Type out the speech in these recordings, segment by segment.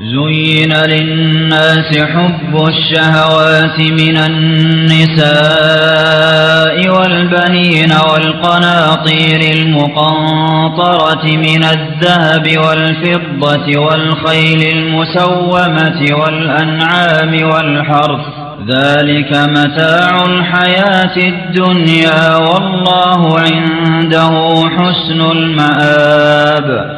زين للناس حب الشهوات من النساء والبنين والقناطير المقنطرة من الذهب والفضة والخيل المسومة والأنعام والحرث. ذلك متاع الحياة الدنيا والله عنده حسن المآب.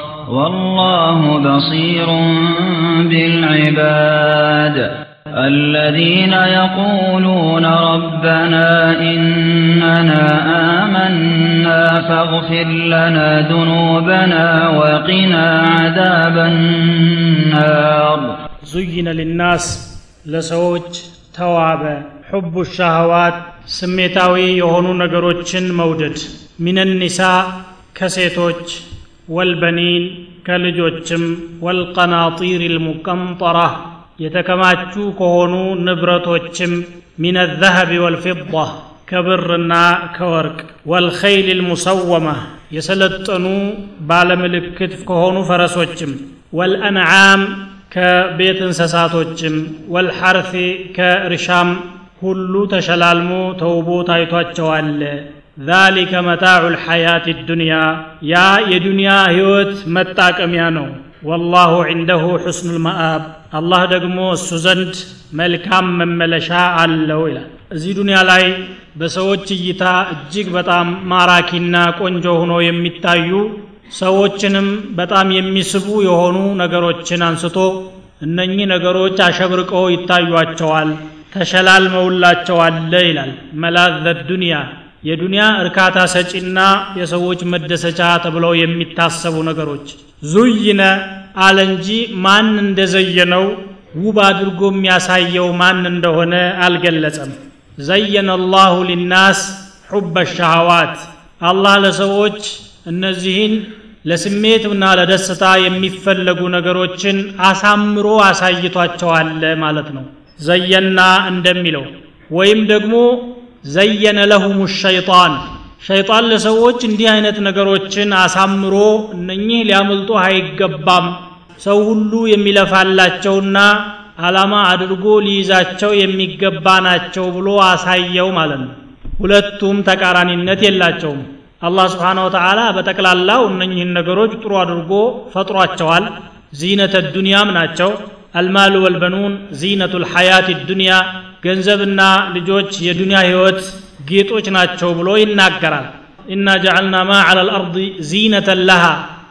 والله بصير بالعباد الذين يقولون ربنا إننا آمنا فاغفر لنا ذنوبنا وقنا عذاب النار زين للناس ለሰዎች ተዋበ ሑቡ ሻህዋት ስሜታዊ የሆኑ ነገሮችን መውደድ ሚን ኒሳ ከሴቶች ወልበኒን ከልጆችም ወልቀናጢር ልሙቀንጠራ የተከማቹ ከሆኑ ንብረቶችም ሚን ዘሀብ ወልፊዳ ከብርና ከወርቅ ወልኸይል ልሙሰወማ የሰለጠኑ ባለምልክት ከሆኑ ፈረሶችም ወልአንዓም ከቤት እንስሳቶችም ወልሐርፊ ከእርሻም ሁሉ ተሸላልሞ ተውቦ ታይቷቸዋል ذሊከ መታዑ ልሐያት ዱንያ ያ የዱንያ ህይወት መጣቀሚያ ነው። ወላሁ ዒንደሁ ሑስኑ ልመአብ አላህ ደግሞ እሱ ዘንድ መልካም መመለሻ አለው ይላል። እዚህ ዱንያ ላይ በሰዎች እይታ እጅግ በጣም ማራኪና ቆንጆ ሆኖ የሚታዩ ሰዎችንም በጣም የሚስቡ የሆኑ ነገሮችን አንስቶ እነኚህ ነገሮች አሸብርቀው ይታዩቸዋል ተሸላልመውላቸዋለ ይላል። መላዘ ዱንያ። የዱንያ እርካታ ሰጪና የሰዎች መደሰቻ ተብለው የሚታሰቡ ነገሮች። ዙይነ አለ እንጂ ማን እንደዘየነው ውብ አድርጎ የሚያሳየው ማን እንደሆነ አልገለጸም። ዘየነ አላሁ ሊናስ ሑበ ሸሃዋት አላህ ለሰዎች እነዚህን ለስሜትና ለደስታ የሚፈለጉ ነገሮችን አሳምሮ አሳይቷቸዋል ማለት ነው። ዘየና እንደሚለው ወይም ደግሞ ዘየነ ለሁም ሸይጣን። ሸይጣን ለሰዎች እንዲህ አይነት ነገሮችን አሳምሮ እነኚህ ሊያመልጡ አይገባም። ሰው ሁሉ የሚለፋላቸውና አላማ አድርጎ ሊይዛቸው የሚገባ ናቸው ብሎ አሳየው ማለት ነው። ሁለቱም ተቃራኒነት የላቸውም። አላህ ስብሓን ወተዓላ በጠቅላላው እነኝህን ነገሮች ጥሩ አድርጎ ፈጥሯቸዋል። ዚነተ ዱንያም ናቸው። አልማሉ ወልበኑን ዚነቱ ልሐያት ዱንያ ገንዘብና ልጆች የዱንያ ህይወት ጌጦች ናቸው ብሎ ይናገራል። ኢና ጀዓልና ማ ዓላ ልአርض ዚነተን ለሃ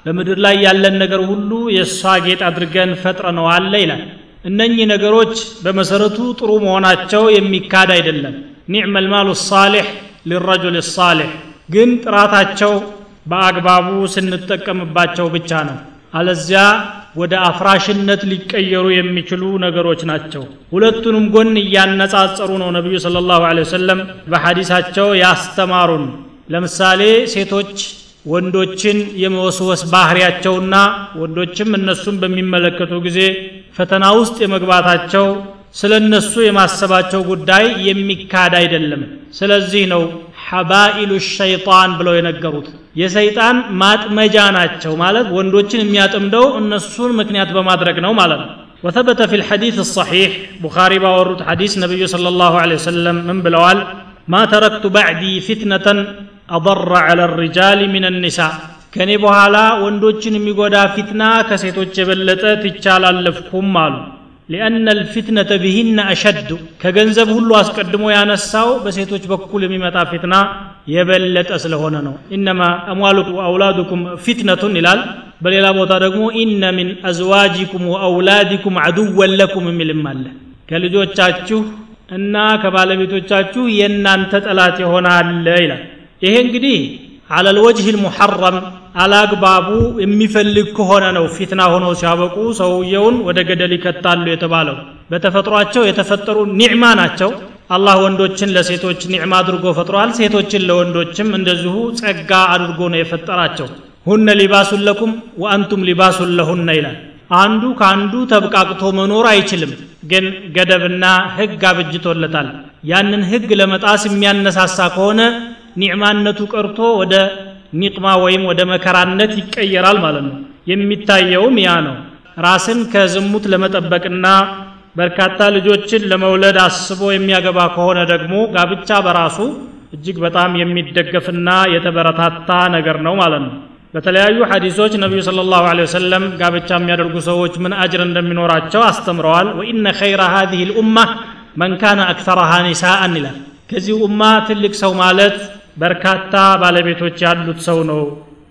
በምድር ላይ ያለን ነገር ሁሉ የእሷ ጌጥ አድርገን ፈጥረነዋለ ይላል። እነኚህ ነገሮች በመሰረቱ ጥሩ መሆናቸው የሚካድ አይደለም። ኒዕመ ልማሉ ሳሌሕ ሊረጁል ሳሌሕ ግን ጥራታቸው በአግባቡ ስንጠቀምባቸው ብቻ ነው። አለዚያ ወደ አፍራሽነት ሊቀየሩ የሚችሉ ነገሮች ናቸው። ሁለቱንም ጎን እያነጻጸሩ ነው ነቢዩ ስለ ላሁ ወሰለም በሐዲሳቸው ያስተማሩን። ለምሳሌ ሴቶች ወንዶችን የመወስወስ ባህሪያቸውና ወንዶችም እነሱን በሚመለከቱ ጊዜ ፈተና ውስጥ የመግባታቸው ስለ እነሱ የማሰባቸው ጉዳይ የሚካድ አይደለም። ስለዚህ ነው ሐባኢሉ ሸይጣን ብለው የነገሩት የሰይጣን ማጥመጃ ናቸው ማለት ወንዶችን የሚያጥምደው እነሱን ምክንያት በማድረግ ነው ማለት ነው وثبت في الحديث الصحيح بخاري باورد حديث نبي صلى الله عليه وسلم من بلوال ما تركت بعدي فتنة أضر على الرجال من النساء ከኔ በኋላ ወንዶችን የሚጎዳ ፊትና ከሴቶች የበለጠ ትቻላለፍኩም አሉ ሊአነ ልፊትነተ ብሂነ አሸዱ ከገንዘብ ሁሉ አስቀድሞ ያነሳው በሴቶች በኩል የሚመጣ ፊትና የበለጠ ስለሆነ ነው ኢነማ አምዋሉኩም ወአውላዱኩም ፊትነቱን ይላል በሌላ ቦታ ደግሞ ኢነ ሚን አዝዋጂኩም ወአውላዲኩም አዱወን ለኩም የሚልም አለ ከልጆቻችሁ እና ከባለቤቶቻችሁ የእናንተ ጠላት የሆነ አለ ይላል ይሄ እንግዲህ አለል ወጅህ ልሙሐረም አላግባቡ የሚፈልግ ከሆነ ነው ፊትና ሆነው ሲያበቁ ሰውየውን ወደ ገደል ይከታሉ የተባለው። በተፈጥሯቸው የተፈጠሩ ኒዕማ ናቸው። አላህ ወንዶችን ለሴቶች ኒዕማ አድርጎ ፈጥሯል። ሴቶችን ለወንዶችም እንደዚሁ ጸጋ አድርጎ ነው የፈጠራቸው። ሁነ ሊባሱን ለኩም ወአንቱም ሊባሱን ለሁነ ይላል። አንዱ ከአንዱ ተብቃቅቶ መኖር አይችልም ግን ገደብና ህግ አብጅቶለታል። ያንን ህግ ለመጣስ የሚያነሳሳ ከሆነ ኒዕማነቱ ቀርቶ ወደ ኒቅማ ወይም ወደ መከራነት ይቀየራል ማለት ነው። የሚታየውም ያ ነው። ራስን ከዝሙት ለመጠበቅና በርካታ ልጆችን ለመውለድ አስቦ የሚያገባ ከሆነ ደግሞ ጋብቻ በራሱ እጅግ በጣም የሚደገፍና የተበረታታ ነገር ነው ማለት ነው። በተለያዩ ሐዲሶች ነቢዩ ስለ ላሁ ወሰለም ጋብቻ የሚያደርጉ ሰዎች ምን አጅር እንደሚኖራቸው አስተምረዋል። ወኢነ ኸይረ ሀዚህ ልኡማ መን ካነ አክተረሃ ኒሳአን ይላል። ከዚህ ኡማ ትልቅ ሰው ማለት በርካታ ባለቤቶች ያሉት ሰው ነው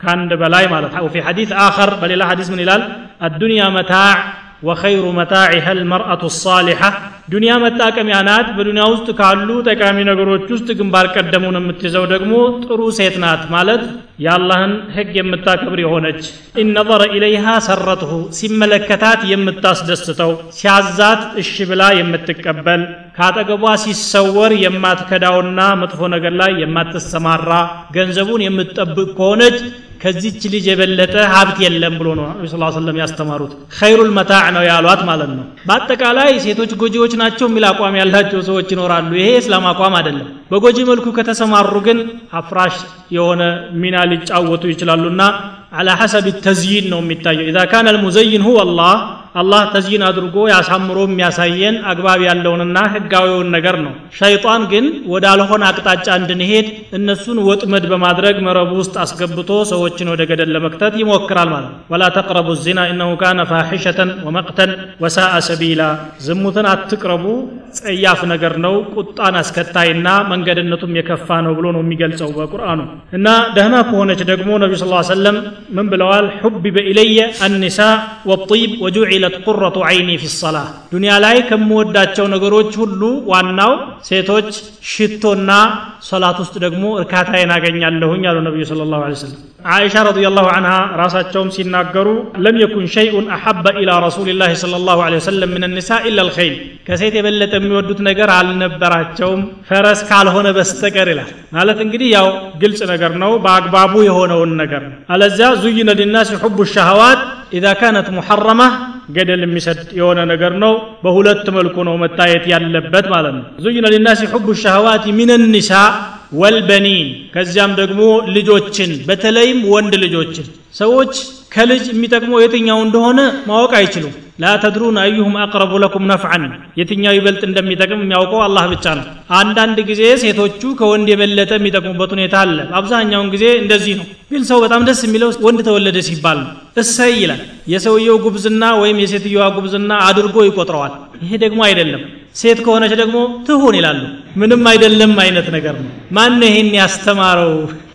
ከአንድ በላይ ማለት ፊ ሐዲስ አኸር በሌላ ሐዲስ ምን ይላል? አዱንያ መታዕ ወኸይሩ መታዒሃ ልመርአቱ ሳሊሐ ዱንያ መጣቀሚያ ናት። በዱንያ ውስጥ ካሉ ጠቃሚ ነገሮች ውስጥ ግንባር ቀደሙን የምትይዘው ደግሞ ጥሩ ሴት ናት ማለት የአላህን ህግ የምታከብር የሆነች ኢነظረ ኢለይሃ ሰረትሁ። ሲመለከታት የምታስደስተው ሲያዛት እሺ ብላ የምትቀበል ከአጠገቧ ሲሰወር የማትከዳውና መጥፎ ነገር ላይ የማትሰማራ ገንዘቡን የምትጠብቅ ከሆነች ከዚች ልጅ የበለጠ ሀብት የለም ብሎ ነው ነቢ ሰለም ያስተማሩት። ኸይሩል መታዕ ነው ያሏት ማለት ነው። በአጠቃላይ ሴቶች ጎጂዎች ናቸው የሚል አቋም ያላቸው ሰዎች ይኖራሉ። ይሄ እስላም አቋም አይደለም። በጎጂ መልኩ ከተሰማሩ ግን አፍራሽ የሆነ ሚና ሊጫወቱ ይችላሉና አላ ሐሰብ ተዝይን ነው የሚታየው። ኢዛ ካነ ልሙዘይን ሁወ አላህ አላህ ተዝይን አድርጎ ያሳምሮ የሚያሳየን አግባብ ያለውንና ህጋዊውን ነገር ነው። ሸይጣን ግን ወደ አልሆነ አቅጣጫ እንድንሄድ እነሱን ወጥመድ በማድረግ መረቡ ውስጥ አስገብቶ ሰዎችን ወደ ገደል ለመክተት ይሞክራል ማለት ነው። ወላ ተቅረቡ ዚና ኢነሁ ካነ ፋሒሸተን ወመቅተን ወሳአ ሰቢላ። ዝሙትን አትቅረቡ ጸያፍ ነገር ነው ቁጣን አስከታይና መንገድነቱም የከፋ ነው ብሎ ነው የሚገልጸው በቁርአኑ። እና ደህና ከሆነች ደግሞ ነቢ ስ ሰለም ምን ብለዋል? ሑቢበ ኢለየ አኒሳ ወጢብ ወጁዒለት ቁረቱ አይኒ ፊ ሰላ ዱንያ ላይ ከምወዳቸው ነገሮች ሁሉ ዋናው ሴቶች ሽቶና ሶላት ውስጥ ደግሞ እርካታዬን አገኛለሁኝ አሉ ነቢዩ ስለ ላሁ ሰለም አይሻ ረዲየላሁ አንሃ ራሳቸውም ሲናገሩ ለም የኩን ሸይኡን አሐበ ኢላ ረሱሊላህ ስለ ላሁ ወሰለም ምን ኒሳ ኢላ ልኸይል ከሴት የበለጠ የሚወዱት ነገር አልነበራቸውም ፈረስ ካልሆነ በስተቀር ይላል ማለት እንግዲህ ያው ግልጽ ነገር ነው በአግባቡ የሆነውን ነገር ነው አለዚያ ዙይነ ሊናስ ሑቡ ሸሃዋት ኢዛ ካነት ሙሐረማ ገደል የሚሰድ የሆነ ነገር ነው። በሁለት መልኩ ነው መታየት ያለበት ማለት ነው። ዙይነ ሊናስ ሑቡ ሸሃዋት ሚን ኒሳ ወልበኒን። ከዚያም ደግሞ ልጆችን በተለይም ወንድ ልጆችን። ሰዎች ከልጅ የሚጠቅመው የትኛው እንደሆነ ማወቅ አይችሉም ላ ተድሩን አዩሁም አቅረቡ ለኩም ነፍዓን የትኛው ይበልጥ እንደሚጠቅም የሚያውቀው አላህ ብቻ ነው። አንዳንድ ጊዜ ሴቶቹ ከወንድ የበለጠ የሚጠቅሙበት ሁኔታ አለ። አብዛኛውን ጊዜ እንደዚህ ነው። ግን ሰው በጣም ደስ የሚለው ወንድ ተወለደ ሲባል ነው። እሰይ ይላል። የሰውየው ጉብዝና ወይም የሴትየዋ ጉብዝና አድርጎ ይቆጥረዋል። ይሄ ደግሞ አይደለም። ሴት ከሆነች ደግሞ ትሁን ይላሉ። ምንም አይደለም አይነት ነገር ነው። ማን ይሄን ያስተማረው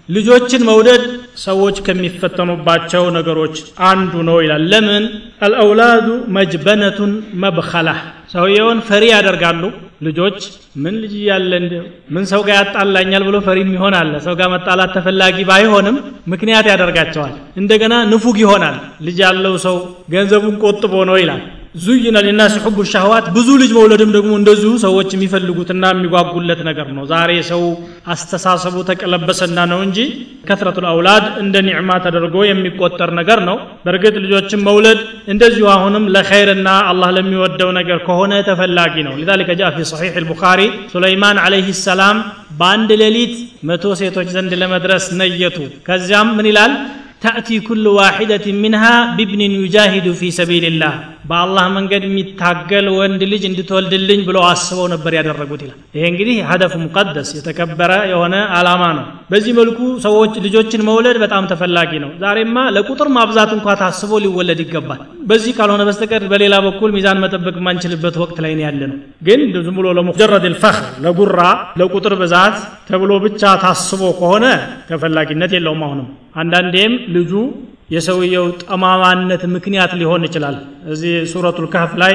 ልጆችን መውደድ ሰዎች ከሚፈተኑባቸው ነገሮች አንዱ ነው ይላል። ለምን? አልአውላዱ መጅበነቱን መብኸላ። ሰውየውን ፈሪ ያደርጋሉ። ልጆች ምን ልጅ እያለ ምን ሰው ጋር ያጣላኛል ብሎ ፈሪ የሚሆን አለ። ሰው ጋር መጣላት ተፈላጊ ባይሆንም ምክንያት ያደርጋቸዋል። እንደገና ንፉግ ይሆናል። ልጅ ያለው ሰው ገንዘቡን ቆጥቦ ነው ይላል ዙይነ ሊናስ ሑቡ ሻህዋት ብዙ ልጅ መውለድም ደግሞ እንደዚሁ ሰዎች የሚፈልጉትና የሚጓጉለት ነገር ነው ዛሬ ሰው አስተሳሰቡ ተቀለበሰና ነው እንጂ ከትረቱል አውላድ እንደ ኒዕማ ተደርጎ የሚቆጠር ነገር ነው በእርግጥ ልጆችን መውለድ እንደዚሁ አሁንም ለኸይርና አላህ ለሚወደው ነገር ከሆነ ተፈላጊ ነው لذلك جاء في صحيح البخاري سليمان عليه السلام በአንድ ሌሊት መቶ ሴቶች ዘንድ ለመድረስ ነየቱ ከዚያም ምን ይላል تأتي كل واحدة منها بابن يجاهد في سبيل الله በአላህ መንገድ የሚታገል ወንድ ልጅ እንድትወልድልኝ ብለው አስበው ነበር ያደረጉት ይላል። ይሄ እንግዲህ ሀደፍ ሙቀደስ የተከበረ የሆነ አላማ ነው። በዚህ መልኩ ሰዎች ልጆችን መውለድ በጣም ተፈላጊ ነው። ዛሬማ ለቁጥር ማብዛት እንኳ ታስቦ ሊወለድ ይገባል። በዚህ ካልሆነ በስተቀር በሌላ በኩል ሚዛን መጠበቅ የማንችልበት ወቅት ላይ ያለ ነው ግን ዝም ብሎ ለሙጀረድ ልፈኽር ለጉራ ለቁጥር ብዛት ተብሎ ብቻ ታስቦ ከሆነ ተፈላጊነት የለውም አሁንም። አንዳንዴም ልጁ የሰውየው ጠማማነት ምክንያት ሊሆን ይችላል። እዚህ ሱረቱ ልካፍ ላይ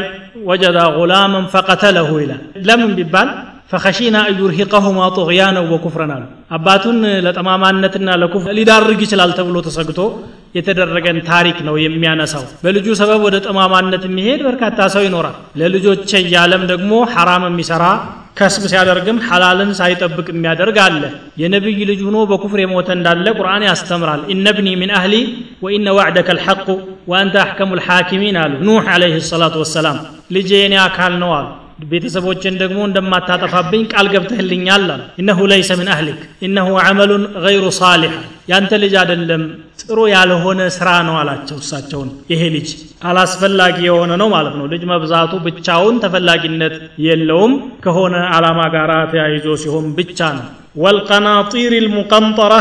ወጀዳ ጉላመን ፈቀተለሁ ይላል። ለምን ቢባል ፈኸሺና አዩርሂቀሁማ ጡغያነን ወኩፍረን አሉ። አባቱን ለጠማማነትና ለኩፍር ሊዳርግ ይችላል ተብሎ ተሰግቶ የተደረገን ታሪክ ነው የሚያነሳው። በልጁ ሰበብ ወደ ጠማማነት የሚሄድ በርካታ ሰው ይኖራል። ለልጆቼ እያለም ደግሞ ሐራም የሚሰራ ከስብ ሲያደርግም ሐላልን ሳይጠብቅ የሚያደርግ አለ። የነቢይ ልጅ ሆኖ በኩፍር የሞተ እንዳለ ቁርአን ያስተምራል። ኢነብኒ ሚን አህሊ ወኢነ ዋዕደከ ልሐቁ ወአንተ አሕከሙ ልሓኪሚን አሉ ኑሕ ዓለይህ ሰላቱ ወሰላም። ልጄ የኔ አካል ነው አሉ። ቤተሰቦችን ደግሞ እንደማታጠፋብኝ ቃል ገብተህልኛል አሉ። እነሁ ለይሰ ምን አህሊክ እነሁ ዐመሉን ገይሩ ሳሊሕ ያንተ ልጅ አይደለም ጥሩ ያልሆነ ስራ ነው አላቸው እሳቸውን። ይሄ ልጅ አላስፈላጊ የሆነ ነው ማለት ነው። ልጅ መብዛቱ ብቻውን ተፈላጊነት የለውም። ከሆነ ዓላማ ጋር ተያይዞ ሲሆን ብቻ ነው። ወልቀናጢር ልሙቀንጠራ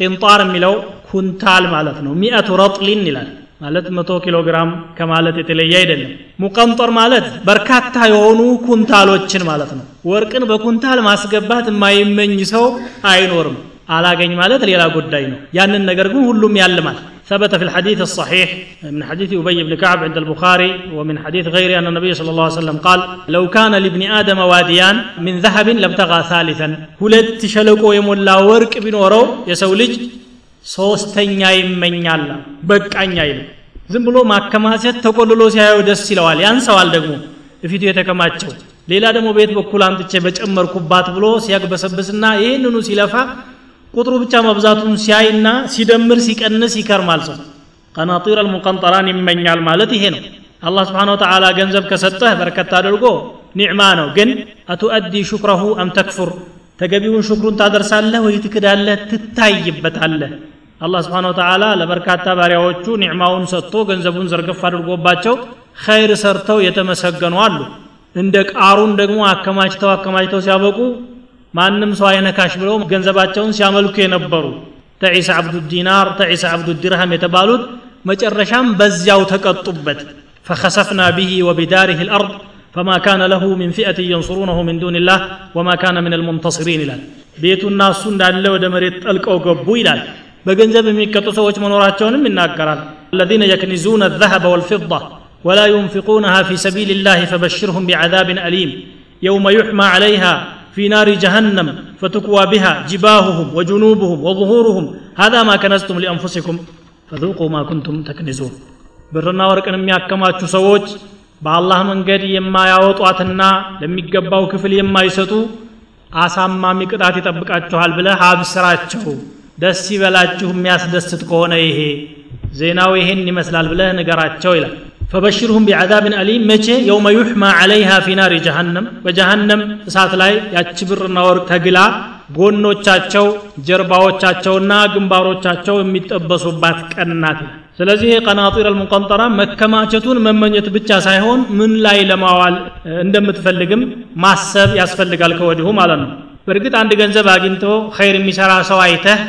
ቅንጣር የሚለው ኩንታል ማለት ነው። ሚአቱ ረጥሊን ይላል። ማለት መቶ ኪሎ ግራም ከማለት የተለየ አይደለም። ሙቀንጠር ማለት በርካታ የሆኑ ኩንታሎችን ማለት ነው። ወርቅን በኩንታል ማስገባት የማይመኝ ሰው አይኖርም አላገኝ ማለት ሌላ ጉዳይ ነው ያንን ነገር ግን ሁሉም ያልማል ثبت في الحديث الصحيح من حديث أبي بن كعب عند البخاري ومن حديث غيره أن النبي صلى الله عليه وسلم قال لو كان لابن آدم واديان من ذهب لابتغى ثالثا ሁለት ሸለቆ የሞላ ወርቅ ቢኖረው የሰው ልጅ ሶስተኛ ይመኛል በቃኝ አይልም ዝም ብሎ ማከማቸት ተቆልሎ ሲያየው ደስ ይለዋል ያንሰዋል ደግሞ እፊቱ የተከማቸው ሌላ ደግሞ ቤት በኩል አምጥቼ በጨመርኩባት ብሎ ሲያግበሰብስና ይህንኑ ሲለፋ ቁጥሩ ብቻ መብዛቱን ሲያይና ሲደምር ሲቀንስ ይከርማል ሰው። ቀናጢር አልሙቀንጠራን ይመኛል ማለት ይሄ ነው። አላህ ስብሓን ወተዓላ ገንዘብ ከሰጠህ በርከት አድርጎ ኒዕማ ነው። ግን أتؤدي شكره أم تكفر ተገቢውን ሽክሩን ታደርሳለህ ወይ ትክዳለህ? ትታይበታለህ። አላህ سبحان وتعالى ለበርካታ ባሪያዎቹ ኒዕማውን ሰጥቶ ገንዘቡን ዘርገፍ አድርጎባቸው ኸይር ሰርተው የተመሰገኑ አሉ። እንደ ቃሩን ደግሞ አከማችተው አከማችተው ሲያበቁ ማንም ሰው አይነካሽ ብለው ገንዘባቸውን ሲያመልኩ የነበሩ ተዒሳ አብዱ ዲናር ተዒሳ አብዱ ዲርሃም የተባሉት መጨረሻም በዚያው ተቀጡበት ፈኸሰፍና ብሂ ወቢዳሪህ ልአርድ فما كان له من فئة ينصرونه من دون الله وما كان من المنتصرين ይላል ቤቱና እሱ እንዳለ ወደ መሬት ጠልቀው ገቡ ይላል በገንዘብ የሚቀጡ ሰዎች መኖራቸውንም ይናገራል الذين يكنزون الذهب والفضة ولا ينفقونها في سبيل الله فبشرهم بعذاب أليم يوم يحمى عليها في نار جهنم فتكوى بها جباههم وجنوبهم وظهورهم هذا ما كنزتم لأنفسكم فذوقوا ما كنتم تكنزون ብርና ወርቅን የሚያከማቹ ሰዎች በአላህ መንገድ የማያወጧትና ለሚገባው ክፍል የማይሰጡ አሳማሚ ቅጣት ይጠብቃችኋል ብለህ አብስራቸው ደስ ይበላችሁ የሚያስደስት ከሆነ ይሄ ዜናው ይሄን ይመስላል ብለህ ንገራቸው ይላል ፈበሽርሁም ቢዓዛብን አሊም መቼ? የውመ ዩሕማ ዓለይሃ ፊ ናሪ ጀሃነም። በጀሃነም እሳት ላይ ያቺ ብርና ወርቅ ተግላ ጎኖቻቸው ጀርባዎቻቸውና ግንባሮቻቸው የሚጠበሱባት ቀን ናት። ስለዚህ ቀናጢር አልሙቀንጠራ መከማቸቱን መመኘት ብቻ ሳይሆን ምን ላይ ለማዋል እንደምትፈልግም ማሰብ ያስፈልጋል ከወዲሁ ማለት ነው። በእርግጥ አንድ ገንዘብ አግኝቶ ኸይር የሚሰራ ሰው አይተህ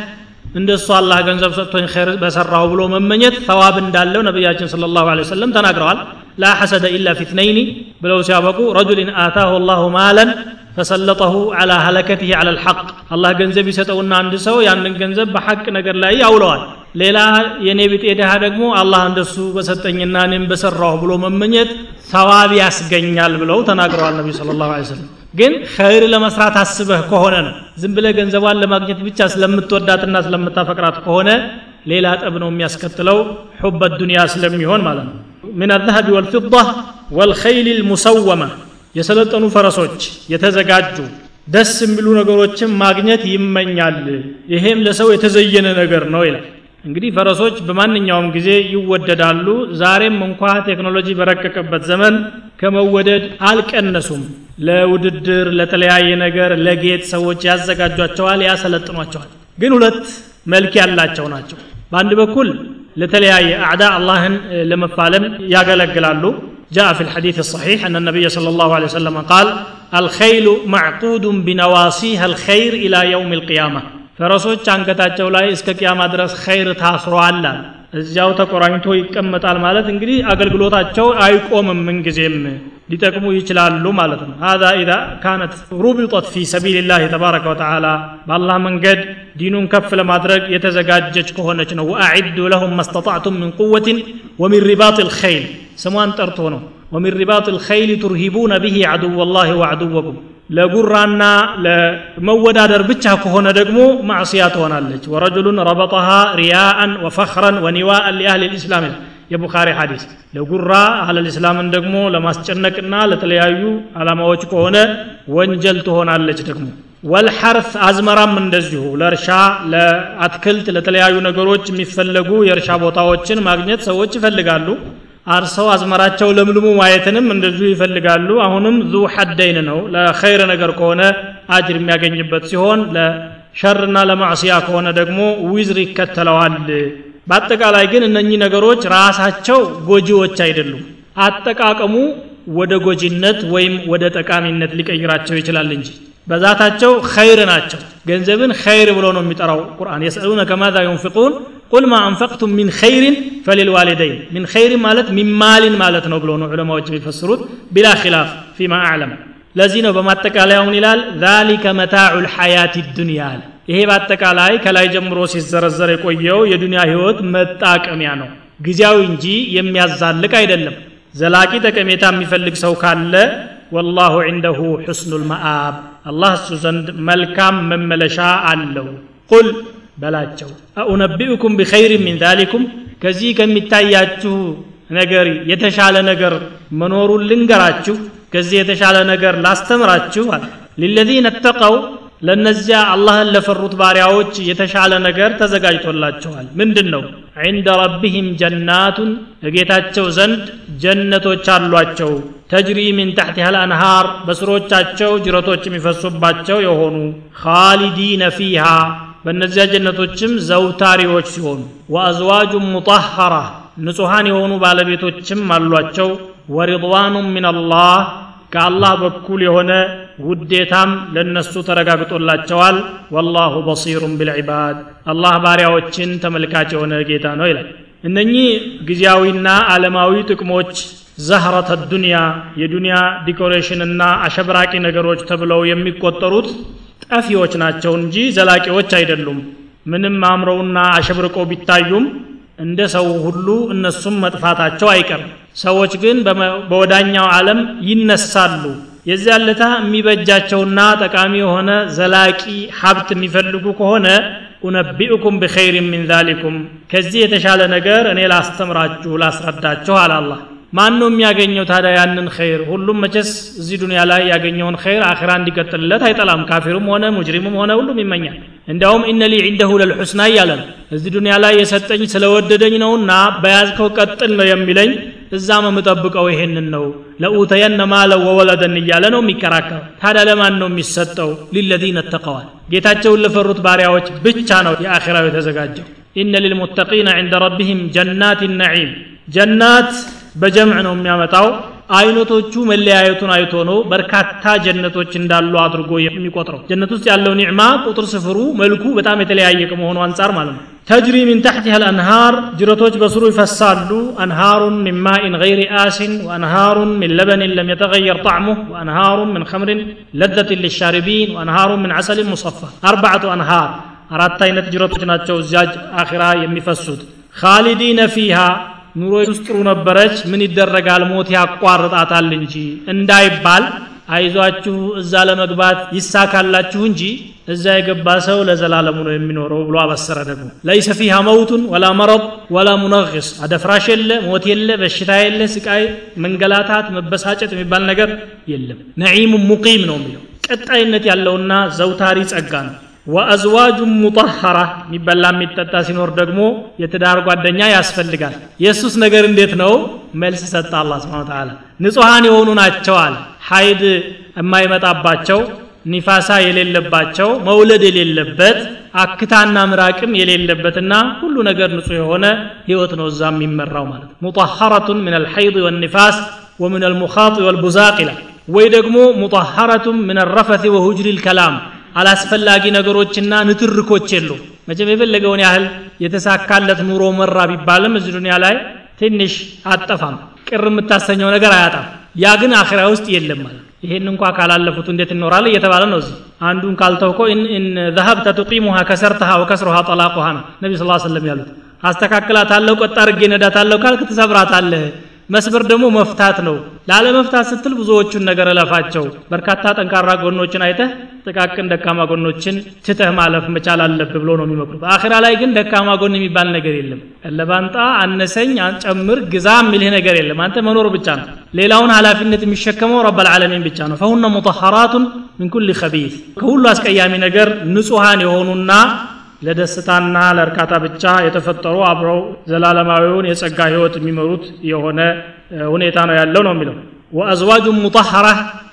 እንደሱ አላህ ገንዘብ ሰጥቶኝ ኸይር በሰራው ብሎ መመኘት ተዋብ እንዳለው ነቢያችን ስለ ላሁ ወሰለም ተናግረዋል። ላ ሐሰደ ኢላ ፊትነይኒ ብለው ሲያበቁ ረጁልን አታሁ ላሁ ማለን ፈሰለጠሁ አላ ሀለከትህ አላ ልሐቅ አላህ ገንዘብ ይሰጠውና አንድ ሰው ያንን ገንዘብ በሐቅ ነገር ላይ ያውለዋል። ሌላ የኔ ቢጤ ድሃ ደግሞ አላህ እንደሱ በሰጠኝና እኔም በሰራሁ ብሎ መመኘት ሰዋብ ያስገኛል ብለው ተናግረዋል ነቢ ስለ ላሁ ሰለም ግን ኸይር ለመስራት አስበህ ከሆነ ነው። ዝም ብለህ ገንዘቧን ለማግኘት ብቻ ስለምትወዳትና ስለምታፈቅራት ከሆነ ሌላ ጠብ ነው የሚያስከትለው ሑበ ዱንያ ስለሚሆን ማለት ነው። ምን አልዘሀቢ ወልፊዳ ወልኸይል ልሙሰወመ የሰለጠኑ ፈረሶች የተዘጋጁ ደስ የሚሉ ነገሮችን ማግኘት ይመኛል። ይሄም ለሰው የተዘየነ ነገር ነው ይላል እንግዲህ ፈረሶች በማንኛውም ጊዜ ይወደዳሉ ዛሬም እንኳ ቴክኖሎጂ በረቀቀበት ዘመን ከመወደድ አልቀነሱም ለውድድር ለተለያየ ነገር ለጌጥ ሰዎች ያዘጋጇቸዋል ያሰለጥኗቸዋል ግን ሁለት መልክ ያላቸው ናቸው በአንድ በኩል ለተለያየ አዕዳ አላህን ለመፋለም ያገለግላሉ جاء في الحديث الصحيح أن النبي صلى الله عليه وسلم قال الخيل معقود بنواصيها الخير إلى يوم القيامة ፈረሶች አንገታቸው ላይ እስከ ቅያማ ድረስ ኸይር ታስሯል እዚያው ተቆራኝቶ ይቀመጣል ማለት እንግዲህ አገልግሎታቸው አይቆምም ምንጊዜም ሊጠቅሙ ይችላሉ ማለት ነው هذا إذا كانت ربطت في سبيل الله تبارك وتعالى بالله መንገድ ዲኑን ከፍ ለማድረግ የተዘጋጀች ከሆነች ነው وأعدوا لهم ما استطعتم من قوة ومن رباط الخيل ስሟን ጠርቶ ነው ومن رباط الخيل ترهبون به عدو الله وعدوكم ለጉራና ለመወዳደር ብቻ ከሆነ ደግሞ ማዕስያ ትሆናለች ወረጁሉን ረበጠሃ ሪያአን ወፈኽረን ወኒዋአን ሊአህል ልእስላም የቡኻሪ ሐዲስ ለጉራ አህለል እስላምን ደግሞ ለማስጨነቅና ለተለያዩ ዓላማዎች ከሆነ ወንጀል ትሆናለች ደግሞ ወልሐርፍ አዝመራም እንደዚሁ ለእርሻ ለአትክልት ለተለያዩ ነገሮች የሚፈለጉ የእርሻ ቦታዎችን ማግኘት ሰዎች ይፈልጋሉ አርሰው አዝመራቸው ለምልሙ ማየትንም እንደዚሁ ይፈልጋሉ። አሁንም ዙ ሐደይን ነው። ለኸይር ነገር ከሆነ አጅር የሚያገኝበት ሲሆን ለሸርና ለማዕስያ ከሆነ ደግሞ ዊዝር ይከተለዋል። በአጠቃላይ ግን እነኚህ ነገሮች ራሳቸው ጎጂዎች አይደሉም። አጠቃቀሙ ወደ ጎጂነት ወይም ወደ ጠቃሚነት ሊቀይራቸው ይችላል እንጂ በዛታቸው ኸይር ናቸው። ገንዘብን ኸይር ብሎ ነው የሚጠራው ቁርአን። يسألونك ماذا ينفقون? قل ما أنفقتم من خير فللوالدين። من خير ማለት من مال ማለት ነው ብሎ ነው ዑለማዎች የሚፈስሩት بلا خلاف فيما أعلم። ለዚህ ነው በማጠቃለያ ምን ይላል? ذلك متاع الحياة الدنيا አለ። ይሄ በአጠቃላይ ከላይ ጀምሮ ሲዘረዘር የቆየው የዱንያ ህይወት መጣቀሚያ ነው። ጊዜያዊ እንጂ የሚያዛልቅ አይደለም። ዘላቂ ጠቀሜታ የሚፈልግ ሰው ካለ ወላሁ ዒንደሁ ሑስኑ ልመአብ አላህ እሱ ዘንድ መልካም መመለሻ አለው ቁል በላቸው አኡነቢኡኩም ቢኸይር ሚን ዛሊኩም ከዚህ ከሚታያችሁ ነገር የተሻለ ነገር መኖሩን ልንገራችሁ ከዚህ የተሻለ ነገር ላስተምራችሁ አለ ሊለዚነ ተቀው ለእነዚያ አላህን ለፈሩት ባሪያዎች የተሻለ ነገር ተዘጋጅቶላቸዋል። ምንድን ነው ዕንደ ረቢህም ጀናቱን እጌታቸው ዘንድ ጀነቶች አሏቸው። ተጅሪ ሚን ታሕቲሃ ልአንሃር በስሮቻቸው ጅረቶች የሚፈሱባቸው የሆኑ ካሊዲነ ፊሃ በእነዚያ ጀነቶችም ዘውታሪዎች ሲሆኑ ወአዝዋጁን ሙጣሐራ ንጹሐን የሆኑ ባለቤቶችም አሏቸው። ወሪድዋኑን ምን አላህ ከአላህ በኩል የሆነ ውዴታም ለነሱ ተረጋግጦላቸዋል። ወላሁ በሲሩን ቢልዒባድ አላህ ባሪያዎችን ተመልካች የሆነ ጌታ ነው ይላል። እነኚህ ጊዜያዊና ዓለማዊ ጥቅሞች ዘህረተ ዱንያ የዱንያ ዲኮሬሽንና አሸብራቂ ነገሮች ተብለው የሚቆጠሩት ጠፊዎች ናቸው እንጂ ዘላቂዎች አይደሉም። ምንም አምረውና አሸብርቀው ቢታዩም እንደ ሰው ሁሉ እነሱም መጥፋታቸው አይቀርም። ሰዎች ግን በወዳኛው ዓለም ይነሳሉ የዚያ ለታ የሚበጃቸውና ጠቃሚ የሆነ ዘላቂ ሀብት የሚፈልጉ ከሆነ ኡነቢኡኩም ብኸይር ሚን ዛሊኩም። ከዚህ የተሻለ ነገር እኔ ላስተምራችሁ ላስረዳችሁ አላላህ ማን ነው የሚያገኘው ታዲያ ያንን ኸይር? ሁሉም መቼስ እዚህ ዱንያ ላይ ያገኘውን ኸይር አኺራ እንዲቀጥልለት አይጠላም። ካፊሩም ሆነ ሙጅሪሙም ሆነ ሁሉም ይመኛል። እንዲያውም ኢነ ሊ ዒንደሁ ለልሑስና እያለ ነው። እዚህ ዱንያ ላይ የሰጠኝ ስለወደደኝ ነውና በያዝከው ቀጥል ነው የሚለኝ። እዛም የምጠብቀው ይሄንን ነው። ለኡተየነ ማለ ወወለደን እያለ ነው የሚከራከረው። ታዲያ ለማን ነው የሚሰጠው? ሊለዚነ ተቀዋል ጌታቸውን ለፈሩት ባሪያዎች ብቻ ነው የአኺራው የተዘጋጀው። ኢነ ሊልሙተቂነ ዕንደ ረቢህም ጀናት ነዒም። ጀናት በጀምዕ ነው የሚያመጣው። አይነቶቹ መለያየቱን አይቶ ነው በርካታ ጀነቶች እንዳሉ አድርጎ የሚቆጥረው። ጀነት ውስጥ ያለው ኒዕማ ቁጥር ስፍሩ መልኩ በጣም የተለያየ ከመሆኑ አንጻር ማለት ነው። تجري من تحتها الأنهار ጅረቶች በስሩ ይፈሳሉ። أنهار من ماء غير آسن وأنهار من لبن لم يتغير طعمه وأنهار من خمر لذة للشاربين وأنهار من عسل مصفى። أربعة أنهار አራት አይነት ጅረቶች ናቸው እዚያ አኺራ የሚፈሱት። خالدين فيها ኑሮ ውስጥ ጥሩ ነበረች። ምን ይደረጋል? ሞት ያቋርጣታል እንጂ እንዳይባል አይዟችሁ እዛ ለመግባት ይሳካላችሁ እንጂ እዛ የገባ ሰው ለዘላለሙ ነው የሚኖረው ብሎ አበሰረ ደግሞ። ለይሰ ፊሃ መውቱን ወላ መረድ ወላ ሙነግስ። አደፍራሽ የለ ሞት የለ በሽታ የለ ስቃይ መንገላታት መበሳጨት የሚባል ነገር የለም። ነዒሙ ሙቂም ነው የሚለው። ቀጣይነት ያለውና ዘውታሪ ጸጋ ነው ወአዝዋጁ ሙጠሐራ የሚበላ የሚጠጣ ሲኖር ደግሞ የትዳር ጓደኛ ያስፈልጋል የእሱስ ነገር እንዴት ነው መልስ ሰጠ አላ ስብን ተላ ንጹሐን የሆኑ ናቸዋል ሀይድ የማይመጣባቸው ኒፋሳ የሌለባቸው መውለድ የሌለበት አክታና ምራቅም የሌለበትና ሁሉ ነገር ንጹህ የሆነ ህይወት ነው እዛ የሚመራው ማለት ሙጠሐረቱን ምን አልሐይድ ወኒፋስ ወምን አልሙኻጥ ወልቡዛቅ ይላል ወይ ደግሞ ሙጠሐረቱን ምን አልረፈት ወሁጅሪ ልከላም አላስፈላጊ ነገሮችና ንትርኮች የሉ መቼም የፈለገውን ያህል የተሳካለት ኑሮ መራ ቢባልም እዚህ ዱኒያ ላይ ትንሽ አጠፋም። ቅር የምታሰኘው ነገር አያጣም። ያ ግን አኺራ ውስጥ የለም ማለት ይሄን እንኳ ካላለፉት እንዴት ይኖራል እየተባለ ነው እዚህ። አንዱን ካልተውኮ إن ذهبت تقيمها كسرتها وكسرها طلاقها ነው ነቢ ስ ሰለም ያሉት። አስተካክላታለሁ ቀጥ አድርጌ ነዳታለሁ ካልክ ትሰብራታለህ መስበር ደግሞ መፍታት ነው። ላለመፍታት ስትል ብዙዎቹን ነገር እለፋቸው። በርካታ ጠንካራ ጎኖችን አይተህ ጥቃቅን ደካማ ጎኖችን ትተህ ማለፍ መቻል አለብህ ብሎ ነው የሚመክሩት። አኺራ ላይ ግን ደካማ ጎን የሚባል ነገር የለም። ለባንጣ አነሰኝ ጨምር ግዛ የሚልህ ነገር የለም። አንተ መኖር ብቻ ነው። ሌላውን ኃላፊነት የሚሸከመው ረብ ልዓለሚን ብቻ ነው። ፈሁነ ሙጠሐራቱን ምን ኩል ከሁሉ አስቀያሚ ነገር ንጹሐን የሆኑና ለደስታና ለእርካታ ብቻ የተፈጠሩ አብረው ዘላለማዊውን የጸጋ ህይወት የሚመሩት የሆነ ሁኔታ ነው ያለው ነው የሚለው። ወአዝዋጁ ሙጠሐራ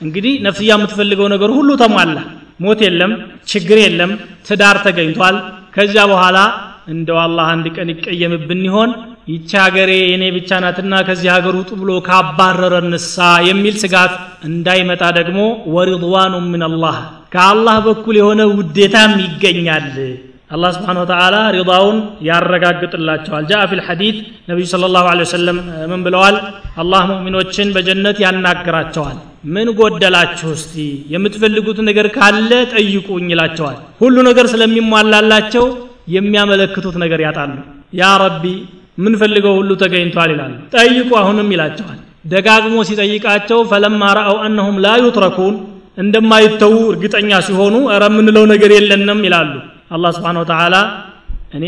እንግዲህ ነፍስያ የምትፈልገው ነገር ሁሉ ተሟላ ሞት የለም ችግር የለም ትዳር ተገኝቷል። ከዚያ በኋላ እንደው አላህ አንድ ቀን ይቀየምብን ይሆን? ይቺ ሀገሬ የኔ ብቻ ናትና ከዚህ ሀገር ውጡ ብሎ ካባረረ ንሳ የሚል ስጋት እንዳይመጣ ደግሞ ወሪድዋኑ ምን አላህ ከአላህ በኩል የሆነ ውዴታም ይገኛል አላህ ስብሓን ወተዓላ ሪዳውን ያረጋግጥላቸዋል። ጃአ ፊ ልሐዲት ነቢዩ ስለ ላሁ ወሰለም ምን ብለዋል? አላህ ሙእሚኖችን በጀነት ያናግራቸዋል። ምን ጎደላችሁ? እስቲ የምትፈልጉት ነገር ካለ ጠይቁኝ ይላቸዋል። ሁሉ ነገር ስለሚሟላላቸው የሚያመለክቱት ነገር ያጣሉ። ያ ረቢ ምንፈልገው ሁሉ ተገኝቷል ይላሉ። ጠይቁ አሁንም ይላቸዋል። ደጋግሞ ሲጠይቃቸው ፈለማ ረአው አነሁም ላ ዩትረኩን እንደማይተዉ እርግጠኛ ሲሆኑ እረ የምንለው ነገር የለንም ይላሉ አላህ ስብሓን ወተዓላ እኔ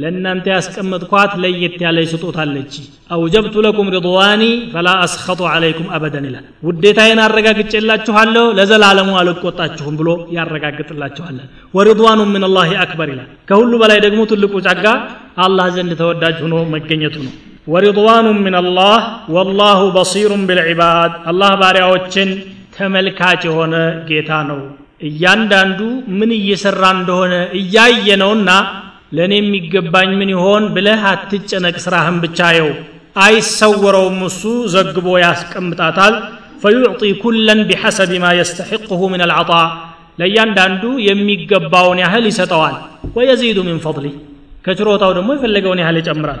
ለእናንተ ያስቀመጥኳት ለየት ያለች ስጦታለች አውጀብቱ ለኩም ሪድዋኒ ፈላ አስኸጡ ዓለይኩም አበደን ይላል። ውዴታዬን አረጋግጬላችኋለሁ ለዘላለሙ አልቆጣችሁም ብሎ ያረጋግጥላችኋለን ወሪድዋኑ ምን ላህ አክበር ይላል። ከሁሉ በላይ ደግሞ ትልቁ ጸጋ አላህ ዘንድ ተወዳጅ ሆኖ መገኘቱ ነው። ወሪድዋኑ ምን አላህ ወላሁ በሲሩን ብልዕባድ አላህ ባሪያዎችን ተመልካች የሆነ ጌታ ነው እያንዳንዱ ምን እየሰራ እንደሆነ እያየ ነውና ለእኔ የሚገባኝ ምን ይሆን ብለህ አትጨነቅ ስራህን ብቻ የው አይሰወረውም እሱ ዘግቦ ያስቀምጣታል። ፈዩዕጢ ኩለን ቢሐሰብ ማ የስተሕቅሁ ምን አልዓጣ። ለእያንዳንዱ የሚገባውን ያህል ይሰጠዋል። ወየዚዱ ምን ፈضሊህ ከችሮታው ደግሞ የፈለገውን ያህል ይጨምራል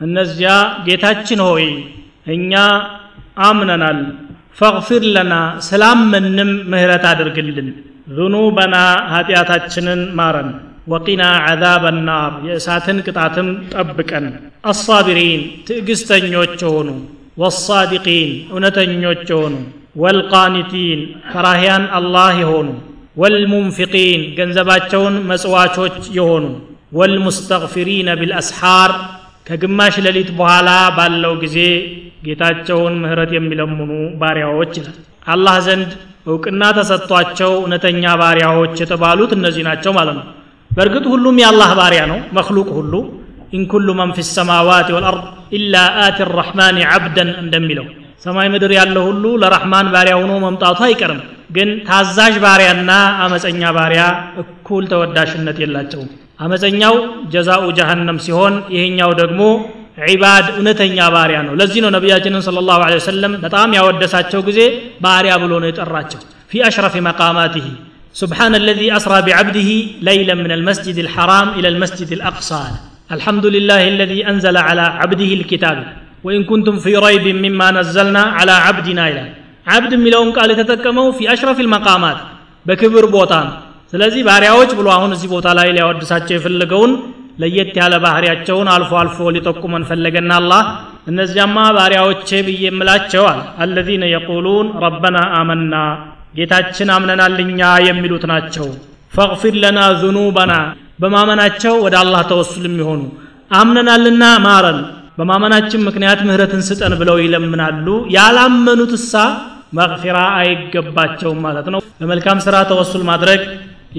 እነዚያ ጌታችን ሆይ እኛ አምነናል። ፈግፊር ለና ስላመንም ምህረት አድርግልን። ذኑበና ኃጢአታችንን ማረን። ወቂና ዓዛብ ናር የእሳትን ቅጣትም ጠብቀን። አሳቢሪን ትዕግስተኞች የሆኑ ወሳዲቂን እውነተኞች የሆኑ ወልቃኒቲን ፈራህያን አላህ የሆኑ። ወልሙንፊቂን ገንዘባቸውን መጽዋቾች የሆኑ። ወልሙስተግፊሪነ ቢልአስሓር ከግማሽ ሌሊት በኋላ ባለው ጊዜ ጌታቸውን ምህረት የሚለምኑ ባሪያዎች ይላል። አላህ ዘንድ እውቅና ተሰጥቷቸው እውነተኛ ባሪያዎች የተባሉት እነዚህ ናቸው ማለት ነው። በእርግጥ ሁሉም የአላህ ባሪያ ነው مخلوق ሁሉ። إن كل من في السماوات والأرض إلا آتي الرحمن عبدا እንደሚለው ሰማይ ምድር ያለ ሁሉ ለራሕማን ባሪያ ሆኖ መምጣቱ አይቀርም ግን ታዛዥ ባሪያና አመፀኛ ባሪያ እኩል ተወዳሽነት የላቸውም አመፀኛው ጀዛኡ ጀሃነም ሲሆን ይሄኛው ደግሞ ዒባድ እውነተኛ ባሪያ ነው ለዚህ ነው ነቢያችንን ስለ ላሁ ወሰለም በጣም ያወደሳቸው ጊዜ ባሪያ ብሎ ነው የጠራቸው ፊ አሽረፊ መቃማትህ سبحان الذي أسرى بعبده ليلا من المسجد الحرام إلى المسجد الأقصى الحمد لله الذي أنزل على عبده الكتاب وإن كنتم في ريب مما نزلنا على عبدنا አብድ የሚለውን ቃል የተጠቀመው ፊ አሽረፊል መቃማት በክብር ቦታ ነው። ስለዚህ ባሪያዎች ብሎ አሁን እዚህ ቦታ ላይ ሊያወድሳቸው የፈለገውን ለየት ያለ ባህሪያቸውን አልፎ አልፎ ሊጠቁመን ፈለገና አላህ እነዚያማ ባሪያዎቼ ብዬ የምላቸው አለ። አለዚነ የቁሉን ረበና አመና ጌታችን አምነናልኛ የሚሉት ናቸው። ፈቅፊር ለና ዙኑበና በማመናቸው ወደ አላህ ተወሱል የሚሆኑ። አምነናልና ማረን በማመናችን ምክንያት ምህረትን ስጠን ብለው ይለምናሉ። ያላመኑት እሳ መግፊራ አይገባቸውም ማለት ነው በመልካም ስራ ተወሱል ማድረግ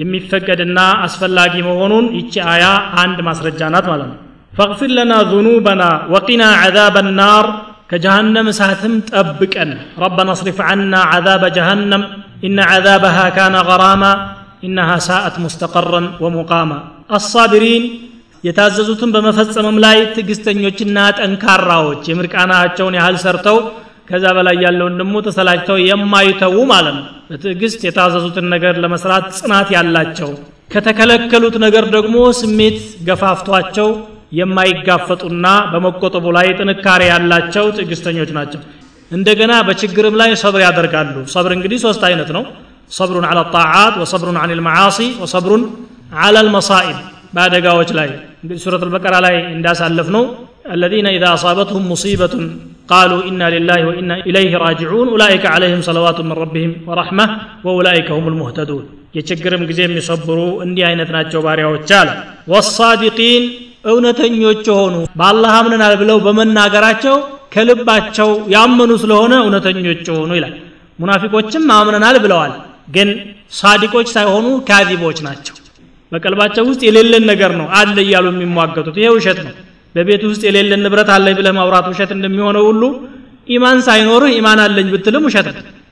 የሚፈቀድና አስፈላጊ መሆኑን ይቺ አያ አንድ ማስረጃ ናት ማለት ነው ፈግፊር ለና ذኑበና ወቂና عذاب النار ከጀሃነም እሳትም ጠብቀን ረበና አስሪፍ عنا عذاب جهنم إن عذابها كان غراما إنها ساءت مستقرا ومقاما الصابرين የታዘዙትን በመፈጸምም ላይ ትዕግስተኞችና ጠንካራዎች የምርቃናቸውን ያህል ሰርተው ከዛ በላይ ያለውን ደግሞ ተሰላጅተው የማይተዉ ማለት ነው በትዕግስት የታዘዙትን ነገር ለመስራት ጽናት ያላቸው ከተከለከሉት ነገር ደግሞ ስሜት ገፋፍቷቸው የማይጋፈጡና በመቆጠቡ ላይ ጥንካሬ ያላቸው ትዕግስተኞች ናቸው እንደገና በችግርም ላይ ሰብር ያደርጋሉ ሰብር እንግዲህ ሶስት አይነት ነው ሰብሩን አላ ጣዓት ወሰብሩን አን ልመዓሲ ወሰብሩን አላ ልመሳኢብ በአደጋዎች ላይ እንግዲህ ሱረት አልበቀራ ላይ እንዳሳለፍ ነው الذين إذا أصابتهم مصيبة قالوا إنا لله وإنا إليه راجعون أولئك عليهم صلوات من ربهم ورحمة وأولئك هم المهتدون የችግርም ጊዜ የሚሰብሩ እንዲህ አይነት ናቸው ባሪያዎች አለ ወሳዲቂን እውነተኞች የሆኑ በአላህ አምነናል ብለው በመናገራቸው ከልባቸው ያመኑ ስለሆነ እውነተኞች የሆኑ ይላል ሙናፊቆችም አምነናል ብለዋል ግን ሳዲቆች ሳይሆኑ ካዚቦች ናቸው በቀልባቸው ውስጥ የሌለን ነገር ነው አለ እያሉ የሚሟገቱት ይሄ ውሸት ነው በቤት ውስጥ የሌለን ንብረት አለኝ ብለህ ማውራት ውሸት እንደሚሆነው ሁሉ ኢማን ሳይኖርህ ኢማን አለኝ ብትልም ውሸት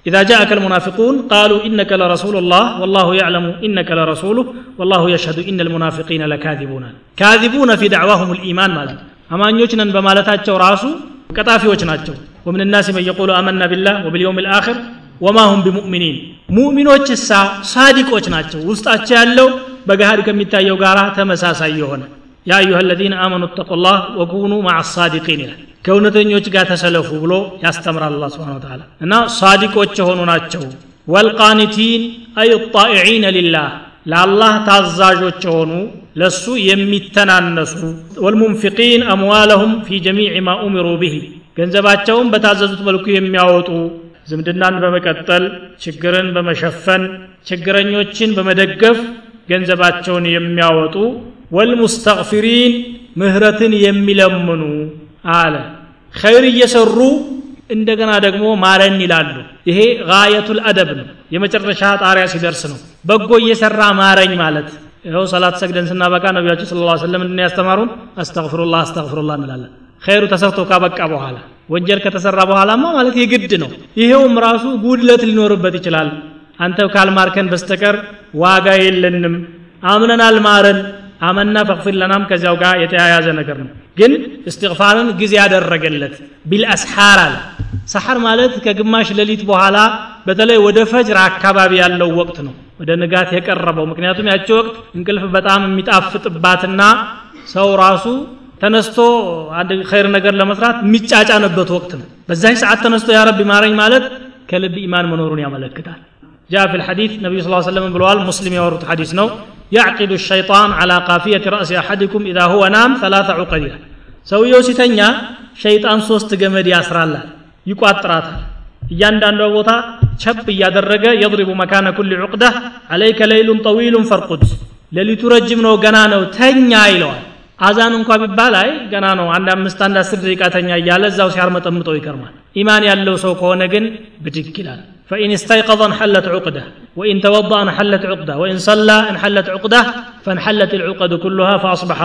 إذا جاءك المنافقون قالوا إنك لرسول الله والله يعلم إنك لرسوله والله يشهد إن المنافقين لكاذبون كاذبون في دعواهم الإيمان مالا أما أن يجنن بمالتاتشو راسو كتافي وجناتشو ومن الناس من يقول آمنا بالله وباليوم الآخر وما هم بمؤمنين مؤمن وجسا ሳ ሳዲቆች ናቸው። ውስጣቸው ያለው በገሃድ ከሚታየው ጋራ ተመሳሳይ የሆነ ያ አዩሃ አለዚነ አመኑ እተቁ ላህ ወኩኑ ማዕ ሳዲቂን ይላል ከእውነተኞች ጋር ተሰለፉ ብሎ ያስተምራል አላ ስብን ተላ እና ሳዲቆች የሆኑ ናቸው ወልቃኒቲን አይ ጣኢዒነ ሊላህ ለአላህ ታዛዦች የሆኑ ለሱ የሚተናነሱ ወልሙንፊቂን አምዋለሁም ፊ ጀሚዕ ማ ኡሚሩ ብሂ ገንዘባቸውን በታዘዙት መልኩ የሚያወጡ ዝምድናን በመቀጠል ችግርን በመሸፈን ችግረኞችን በመደገፍ ገንዘባቸውን የሚያወጡ ወልሙስተግፊሪን ምህረትን የሚለምኑ አለ። ኸይር እየሰሩ እንደገና ደግሞ ማረን ይላሉ። ይሄ ጋየቱል አደብ ነው። የመጨረሻ ጣሪያ ሲደርስ ነው። በጎ እየሰራ ማረኝ ማለት። ይኸው ሰላት ሰግደን ስናበቃ ነቢያችን ስለ ላ ስለም ምንድን ያስተማሩን? አስተግፍሩላህ አስተግፍሩላህ እንላለን። ኸይሩ ተሰርቶ ካበቃ በኋላ ወንጀል ከተሰራ በኋላማ ማለት የግድ ነው። ይሄውም ራሱ ጉድለት ሊኖርበት ይችላል። አንተ ካልማርከን በስተቀር ዋጋ የለንም። አምነናል ማረን አመና ፈቅፊር ለናም ከዚያው ጋር የተያያዘ ነገር ነው። ግን እስትግፋርን ጊዜ ያደረገለት ቢልአስሓር አለ። ሰሐር ማለት ከግማሽ ሌሊት በኋላ በተለይ ወደ ፈጅር አካባቢ ያለው ወቅት ነው ወደ ንጋት የቀረበው። ምክንያቱም ያቺ ወቅት እንቅልፍ በጣም የሚጣፍጥባትና ሰው ራሱ ተነስቶ አንድ ኸይር ነገር ለመስራት የሚጫጫንበት ወቅት ነው። በዛች ሰዓት ተነስቶ ያ ረቢ ማረኝ ማለት ከልብ ኢማን መኖሩን ያመለክታል جاء في الحديث النبي صلى الله عليه وسلم ብለዋል ሙስሊም ያወሩት ሐዲስ ነው ያዕቂዱ ሸይጣን አላ ቃፊየት ረእሲ አሐድኩም ኢዛ ሁወ ናም ሰላተ ዑቀድ ይላል ሰውየው ሲተኛ ሸይጣን ሶስት ገመድ ያስራላል ይቋጥራታል። እያንዳንዷ ቦታ ቸብ እያደረገ የድሪቡ መካነ ኩል ዑቅዳ አለይከ ለይሉን ጠዊሉን ፈርቁድ ሌሊቱ ረጅም ነው ገና ነው ተኛ ይለዋል። አዛን እንኳ ቢባል ገና ነው አንድ አምስት አንድ አስር ደቂቃ ተኛ እያለ እዛው ሲያርመጠምጠው ይከርማል። ኢማን ያለው ሰው ከሆነ ግን ብድግ ይላል። فإن استيقظ انحلت عقدة وإن توضأ انحلت عقدة وإن صلى انحلت عقدة فانحلت العقد كلها فأصبح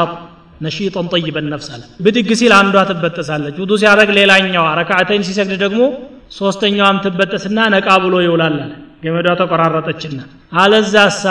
نشيطا طيب النفس አለ ብድግ ሲል አንዷ ትበጠሳለች ውዱ ሲያደረግ ሌላኛዋ ረካዓተይን ሲሰግድ ደግሞ ሶስተኛዋም ትበጠስና ነቃ ብሎ ይውላል አለ ገመዷ ተቆራረጠችና አለዛሳ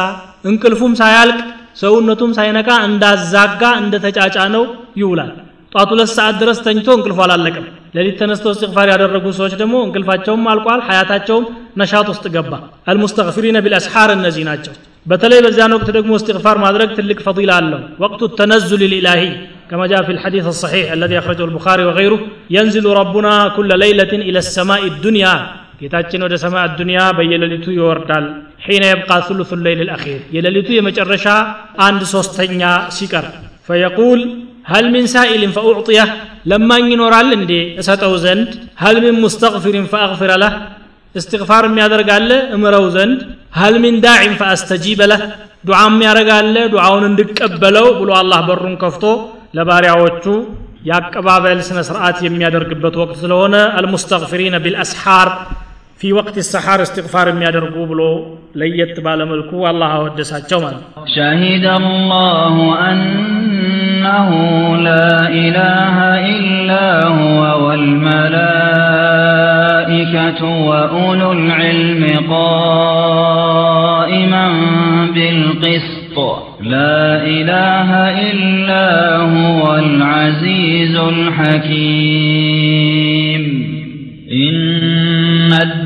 እንቅልፉም ሳያልቅ ሰውነቱም ሳይነቃ እንዳዛጋ እንደተጫጫ ነው ይውላል ጧት ሁለት ሰዓት ድረስ ተኝቶ እንቅልፉ አላለቀም ለሊት ተነስቶ እስትግፋር ያደረጉ ሰዎች ደግሞ እንቅልፋቸውም አልቋል ሀያታቸውም ነሻት ውስጥ ገባ። አልሙስተፊሪነ ቢልአስሓር እነዚህ ናቸው። በተለይ በዚያን ወቅት ደግሞ እስትግፋር ማድረግ ትልቅ ፈላ አለው። ወቅቱ ተነዙል ልላሂ كما جاء في الحديث الصحيح الذي أخرجه البخاري وغيره ينزل ربنا كل ليلة إلى السماء الدنيا كتاتشن ودى سماء الدنيا بيلاليتو يوردال حين يبقى ثلث الليل الأخير يلاليتو يمجرشا عند سوستنيا سكر فيقول هل من سائل فأعطيه لما ينورال اندي اسطو زند هل من مستغفر فأغفر له استغفار የሚያደርግ አለ እምረው ዘንድ هل من داع فأستجيب له ዱዓ የሚያደርግ አለ ዱዓውን እንድቀበለው ብሎ አላህ በሩን ከፍቶ ለባሪያዎቹ ያቀባበል ስነ ስርዓት የሚያደርግበት ወቅት ስለሆነ አልሙስተግፊሪነ ቢልአስሓር ፊ ወቅት ሰሓር እስትግፋር የሚያደርጉ ብሎ ለየት ባለመልኩ አላህ አወደሳቸው ማለት ነው شهد الله أنه لا إله إلا هو والملائكة وأولو العلم قائما بالقسط لا إله إلا هو العزيز الحكيم إن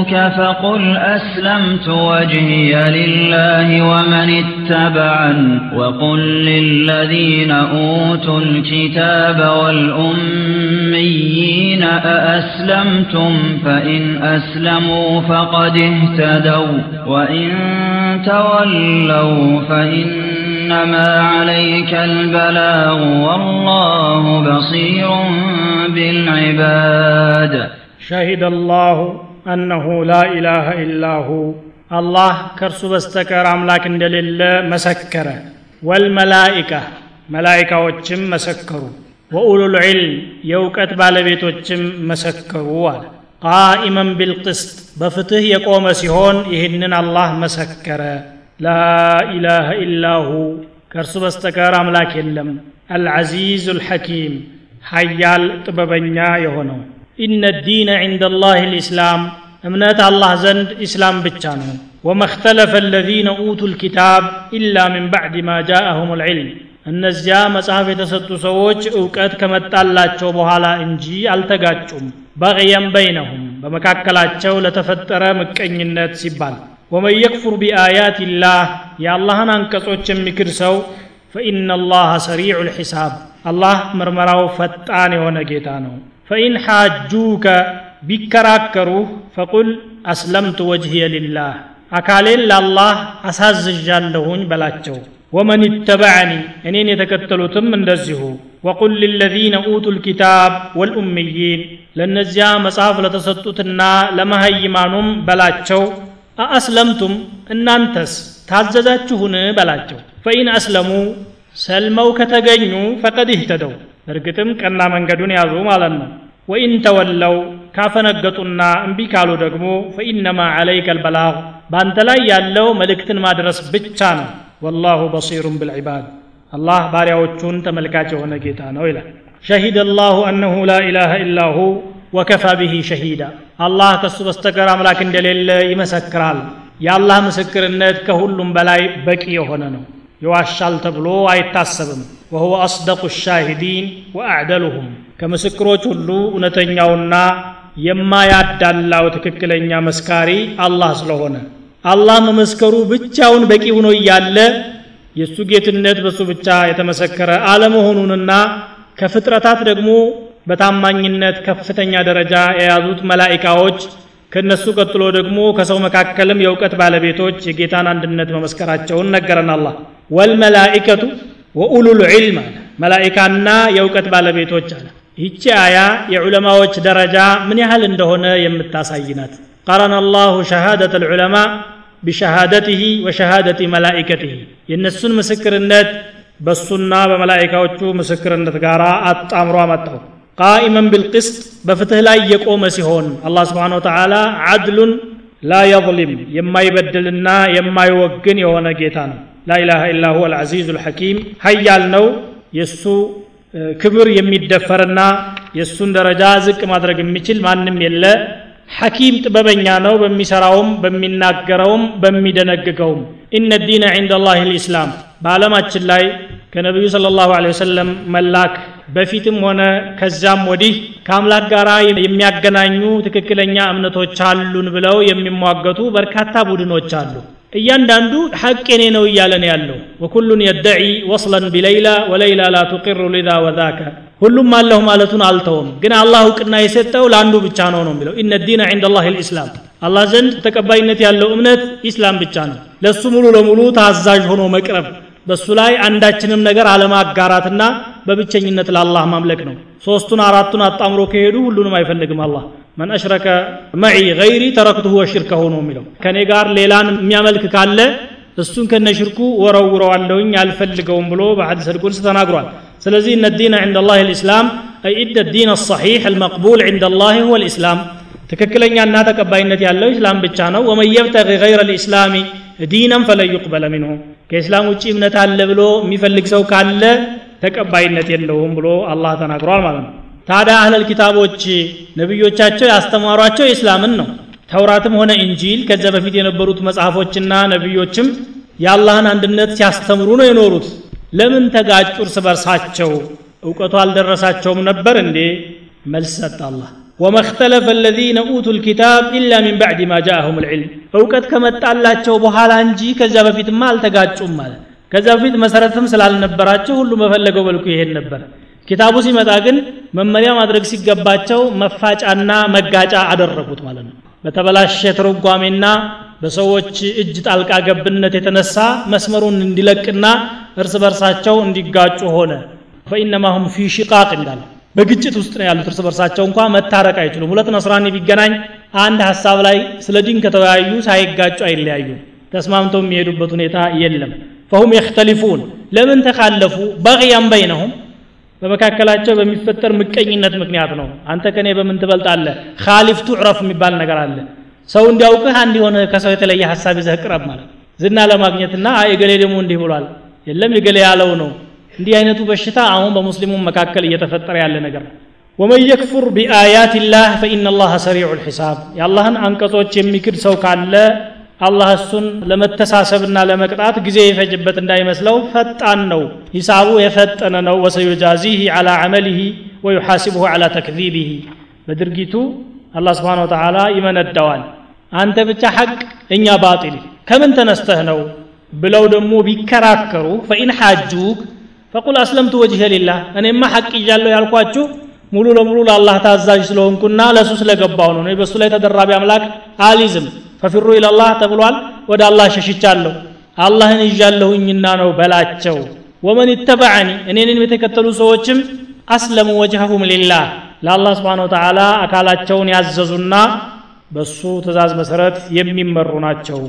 حاجوك فقل أسلمت وجهي لله ومن اتبعن وقل للذين أوتوا الكتاب والأميين أأسلمتم فإن أسلموا فقد اهتدوا وإن تولوا فإنما عليك البلاغ والله بصير بالعباد شهد الله አነሁ ላ ኢላሃ ኢላሁ አላህ ከእርሱ በስተቀር አምላክ እንደሌለ መሰከረ። ወልመላኢካ መላይካዎችም መሰከሩ። ወኡሉል ዒልም የእውቀት ባለቤቶችም መሰከሩ አለ። ቃኢመን ቢልቅስጥ በፍትህ የቆመ ሲሆን ይህንን አላህ መሰከረ። ላኢላሃ ኢላሁ ከእርሱ በስተቀር አምላክ የለም። አልዓዚዙ ልሐኪም ሀያል ጥበበኛ የሆነው። الحكيم حيال طببنيا يهونو ኢነ ዲነ ዕንደ ላህ ልእስላም እምነት አላህ ዘንድ ኢስላም ብቻ ነው ወማ እክተለፈ አለዚነ ኡቱ ልኪታብ ኢላ ምን ባዕድ ማ ጃአሁም ልዕልም እነዚያ መጽሐፍ የተሰጡ ሰዎች እውቀት ከመጣላቸው በኋላ እንጂ አልተጋጩም በቅየም በይነሁም በመካከላቸው ለተፈጠረ ምቀኝነት ሲባል ወመን የክፉር ቢአያት ላህ የአላህን አንቀጾች የሚክድ ሰው ፈኢነ ላህ ሰሪዑ ልሒሳብ አላህ ምርመራው ፈጣን የሆነ ጌታ ነው ፈኢን ሓጁከ ቢከራከሩህ ፈቁል አስለምቱ ወጅህየ ሊላህ አካሌን ለአላህ አሳዝዣለሁኝ በላቸው ወመን ይተበዐኒ እኔን የተከተሉትም እንደዚሁ ወቁል ልለዚነ ኡቱ ልኪታብ ወልኡምይን ለእነዚያ መጽሐፍ ለተሰጡትና ለመሀይማኑም በላቸው አአስለምቱም እናንተስ ታዘዛችሁን በላቸው ፈኢን አስለሙ ሰልመው ከተገኙ ፈቀድ ይህተደው እርግጥም ቀና መንገዱን ያዙ ማለት ነው። ወኢን ተወለው ካፈነገጡና እምቢ ካሉ ደግሞ ፈኢነማ ዓለይከ አልበላግ በአንተ ላይ ያለው መልእክትን ማድረስ ብቻ ነው። ወላሁ በሲሩን ብልዕባድ አላህ ባሪያዎቹን ተመልካች የሆነ ጌታ ነው ይላል። ሸሂደ አላሁ አነሁ ላ ኢላሃ ኢላ ሁ ወከፋ ብሂ ሸሂዳ አላህ ከሱ በስተቀር አምላክ እንደሌለ ይመሰክራል። የአላህ ምስክርነት ከሁሉም በላይ በቂ የሆነ ነው ይዋሻል ተብሎ አይታሰብም። ወሁወ አስደቁ ሻሂዲን ወአዕደሉሁም። ከምስክሮች ሁሉ እውነተኛውና የማያዳላው ትክክለኛ መስካሪ አላህ ስለሆነ። አላህ መመስከሩ ብቻውን በቂ ሆኖ እያለ የእሱ ጌትነት በእሱ ብቻ የተመሰከረ አለመሆኑንና ከፍጥረታት ደግሞ በታማኝነት ከፍተኛ ደረጃ የያዙት መላኢካዎች ከነሱ ቀጥሎ ደግሞ ከሰው መካከልም የእውቀት ባለቤቶች የጌታን አንድነት መመስከራቸውን ነገረን አላህ። ወልመላኢከቱ ወኡሉል ዒልም አለ። መላኢካና የእውቀት ባለቤቶች አለ። ይቺ አያ የዑለማዎች ደረጃ ምን ያህል እንደሆነ የምታሳይ ናት። ቀረነ አላሁ ሸሃደት ልዑለማ ቢሸሃደትህ ወሸሃደት መላኢከትህ የእነሱን ምስክርነት በሱና በመላኢካዎቹ ምስክርነት ጋር አጣምሮ አመጣው ቃኢመን ቢልቅስጥ በፍትህ ላይ የቆመ ሲሆን አላህ ስብሓን ወተዓላ አድሉን ላ የظሊም የማይበድልና የማይወግን የሆነ ጌታ ነው። ላኢላሃ ኢላ ሁወ አልዓዚዙ ልሐኪም ሀያል ነው። የእሱ ክብር የሚደፈርና የእሱን ደረጃ ዝቅ ማድረግ የሚችል ማንም የለ። ሐኪም ጥበበኛ ነው። በሚሰራውም በሚናገረውም በሚደነግገውም። ኢነ ዲነ ዕንደ ላህ ልእስላም በዓለማችን ላይ ከነቢዩ ስለ ላሁ ወሰለም መላክ በፊትም ሆነ ከዚያም ወዲህ ከአምላክ ጋር የሚያገናኙ ትክክለኛ እምነቶች አሉን ብለው የሚሟገቱ በርካታ ቡድኖች አሉ። እያንዳንዱ ሐቅ የኔ ነው እያለን ያለው። ወኩሉን የደዒ ወስለን ቢለይላ ወለይላ ላ ቱቅሩ ሊዛ ወዛከ። ሁሉም አለሁ ማለቱን አልተውም። ግን አላህ እውቅና የሰጠው ለአንዱ ብቻ ነው ነው የሚለው። ኢነ ዲነ ላህ ልእስላም አላህ ዘንድ ተቀባይነት ያለው እምነት ኢስላም ብቻ ነው። ለእሱ ሙሉ ለሙሉ ታዛዥ ሆኖ መቅረብ በእሱ ላይ አንዳችንም ነገር አለማጋራትና በብቸኝነት ለአላህ ማምለክ ነው ሶስቱን አራቱን አጣምሮ ከሄዱ ሁሉንም አይፈልግም አላህ መን አሽረከ መዒ ገይሪ ተረክቱሁ ወሽርከ ሆኖ የሚለው ከእኔ ጋር ሌላን የሚያመልክ ካለ እሱን ከነ ሽርኩ ወረውረዋለሁኝ አልፈልገውም ብሎ በ الحديث القدسي ተናግሯል ስለዚህ إن الدين عند الله الإسلام أي إن الدين الصحيح المقبول عند الله هو الإسلام ትክክለኛና ተቀባይነት ያለው ኢስላም ብቻ ነው ومن يبتغ غير الإسلام دينا فلن يقبل منه ከእስላም ውጭ እምነት አለ ብሎ የሚፈልግ ሰው ካለ ተቀባይነት የለውም ብሎ አላህ ተናግሯል ማለት ነው። ታዲያ አህለል ኪታቦች ነቢዮቻቸው ያስተማሯቸው ኢስላምን ነው። ተውራትም ሆነ እንጂል ከዚያ በፊት የነበሩት መጽሐፎችና ነቢዮችም የአላህን አንድነት ሲያስተምሩ ነው የኖሩት። ለምን ተጋጩ እርስ በርሳቸው? እውቀቱ አልደረሳቸውም ነበር እንዴ? መልስ ሰጠ አላህ ወማ እክተለፈ አለዚነ ኡቱ ልኪታብ ኢላ ሚን ባዕድ ማ ጃአሁም ልዕልም። እውቀት ከመጣላቸው በኋላ እንጂ ከዚያ በፊትማ አልተጋጩም ማለት ከዚያ በፊት መሰረትም ስላልነበራቸው ሁሉ በፈለገው መልኩ ይሄድ ነበር። ኪታቡ ሲመጣ ግን መመሪያ ማድረግ ሲገባቸው መፋጫና መጋጫ አደረጉት ማለት ነው። በተበላሸ ትርጓሜና በሰዎች እጅ ጣልቃ ገብነት የተነሳ መስመሩን እንዲለቅና እርስ በርሳቸው እንዲጋጩ ሆነ። ፈኢነማ ሁም ፊ ሽቃቅ እንዳለው በግጭት ውስጥ ነው ያሉት እርስ በርሳቸው እንኳ መታረቅ አይችሉም። ሁለት ነስራኒ ቢገናኝ አንድ ሀሳብ ላይ ስለ ዲን ከተወያዩ ሳይጋጩ አይለያዩ ተስማምተው የሚሄዱበት ሁኔታ የለም። ፈሁም የክተሊፉን ለምን ተካለፉ? بغيا بينهم በመካከላቸው በሚፈጠር ምቀኝነት ምክንያት ነው። አንተ ከኔ በምን ትበልጣለ خالف تعرف የሚባል ነገር አለ። ሰው እንዲያውቅህ አንድ የሆነ ከሰው የተለየ ሀሳብ ይዘህ ቅረብ ማለት ዝና ለማግኘትና የገሌ ደግሞ እንዲህ ብሏል። የለም የገሌ ያለው ነው እንዲህ አይነቱ በሽታ አሁን በሙስሊሙ መካከል እየተፈጠረ ያለ ነገር ነው። ومن يكفر بآيات الله فإن الله سريع الحساب የአላህን አንቀጾች የሚክድ ሰው ካለ አላህ እሱን ለመተሳሰብና ለመቅጣት ጊዜ የፈጅበት እንዳይመስለው ፈጣን ነው። ሂሳቡ የፈጠነ ነው። ወሰዩጃዚህ ዓላ ዓመሊህ ወዩሓሲብሁ ዓላ ተክዚቢህ በድርጊቱ አላህ ስብሓን ወተዓላ ይመነዳዋል። አንተ ብቻ ሐቅ እኛ ባጢል። ከምን ተነስተህ ነው ብለው ደግሞ ቢከራከሩ ፈኢን ሓጁክ ፈቁል አስለምቱ ወጅሄ ሊላህ እኔማ ሐቅ እያለሁ ያልኳችሁ ሙሉ ለሙሉ ለአላህ ታዛዥ ስለሆንኩና ለእሱ ስለገባው ነው በእሱ ላይ ተደራቢ አምላክ አሊዝም ፈፊሩ ኢላላህ ተብሏል ወደ አላህ ሸሽቻለሁ አላህን ይዣለሁኝና ነው በላቸው ወመን ይተበዐኒ እኔንን የተከተሉ ሰዎችም አስለሙ ወጅሀሁም ሊላህ ለአላህ ስብሓን ወተዓላ አካላቸውን ያዘዙና በሱ ትእዛዝ መሰረት የሚመሩ ናቸው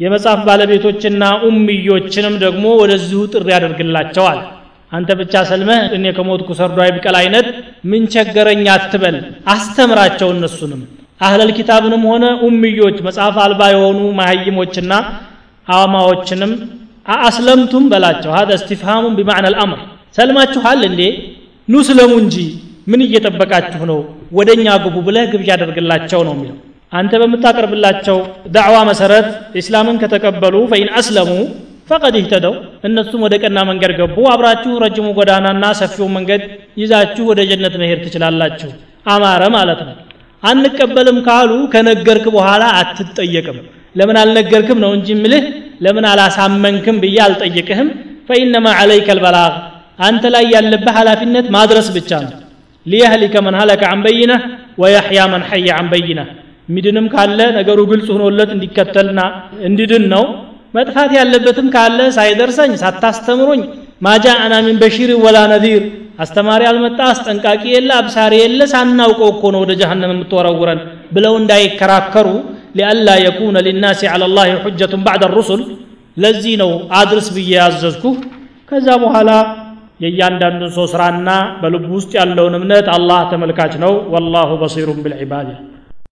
የመጽሐፍ ባለቤቶችና ኡምዮችንም ደግሞ ወደዚሁ ጥሪ ያደርግላቸዋል አንተ ብቻ ሰልመህ እኔ ከሞትኩ ሰርዶ አይብቀል አይነት ምን ቸገረኝ አትበል። አስተምራቸው እነሱንም። አህለል ኪታብንም ሆነ ኡምዮች መጽሐፍ አልባ የሆኑ ማሀይሞችና አማዎችንም አስለምቱም በላቸው። ሀደ እስቲፍሃሙን ቢማዕና ልአምር ሰልማችኋል እንዴ? ኑ ስለሙ እንጂ ምን እየጠበቃችሁ ነው? ወደ እኛ ግቡ ብለህ ግብዣ አደርግላቸው ነው የሚለው። አንተ በምታቀርብላቸው ዳዕዋ መሰረት ኢስላምን ከተቀበሉ ፈኢን አስለሙ ፈቀድ ይህተደው። እነሱም ወደ ቀና መንገድ ገቡ። አብራችሁ ረጅሙ ጎዳናና ሰፊውን መንገድ ይዛችሁ ወደ ጀነት መሄድ ትችላላችሁ። አማረ ማለት ነው። አንቀበልም ካሉ ከነገርክ በኋላ አትጠየቅም። ለምን አልነገርክም ነው እንጂ ምልህ ለምን አላሳመንክም ብዬ አልጠይቅህም ፈኢነማ ዓለይከ ልበላግ አንተ ላይ ያለብህ ኃላፊነት ማድረስ ብቻ ነው። ሊየህሊከ መን ሀለከ አን በይነህ ወየሕያ መን ሐየ አን በይነህ። ሚድንም ካለ ነገሩ ግልጽ ሆኖለት እንዲከተልና እንዲድን ነው መጥፋት ያለበትም ካለ ሳይደርሰኝ ሳታስተምሩኝ ማጃ አና ሚን ወላ ነዚር አስተማሪ አልመጣ አስጠንቃቂ የለ አብሳሪ የለ ሳናውቀው እኮ ነው ወደ ጀሃነም የምትወረውረን ብለው እንዳይከራከሩ ሊአላ የኩነ ሊናሲ ዐላ ላህ ሑጀቱን ባዕደ ሩሱል። ለዚህ ነው አድርስ ብዬ ያዘዝኩህ ከዛ በኋላ የእያንዳንዱን ሰው ስራና በልቡ ውስጥ ያለውን እምነት አላህ ተመልካች ነው። ወላሁ በሲሩን ብልዒባድ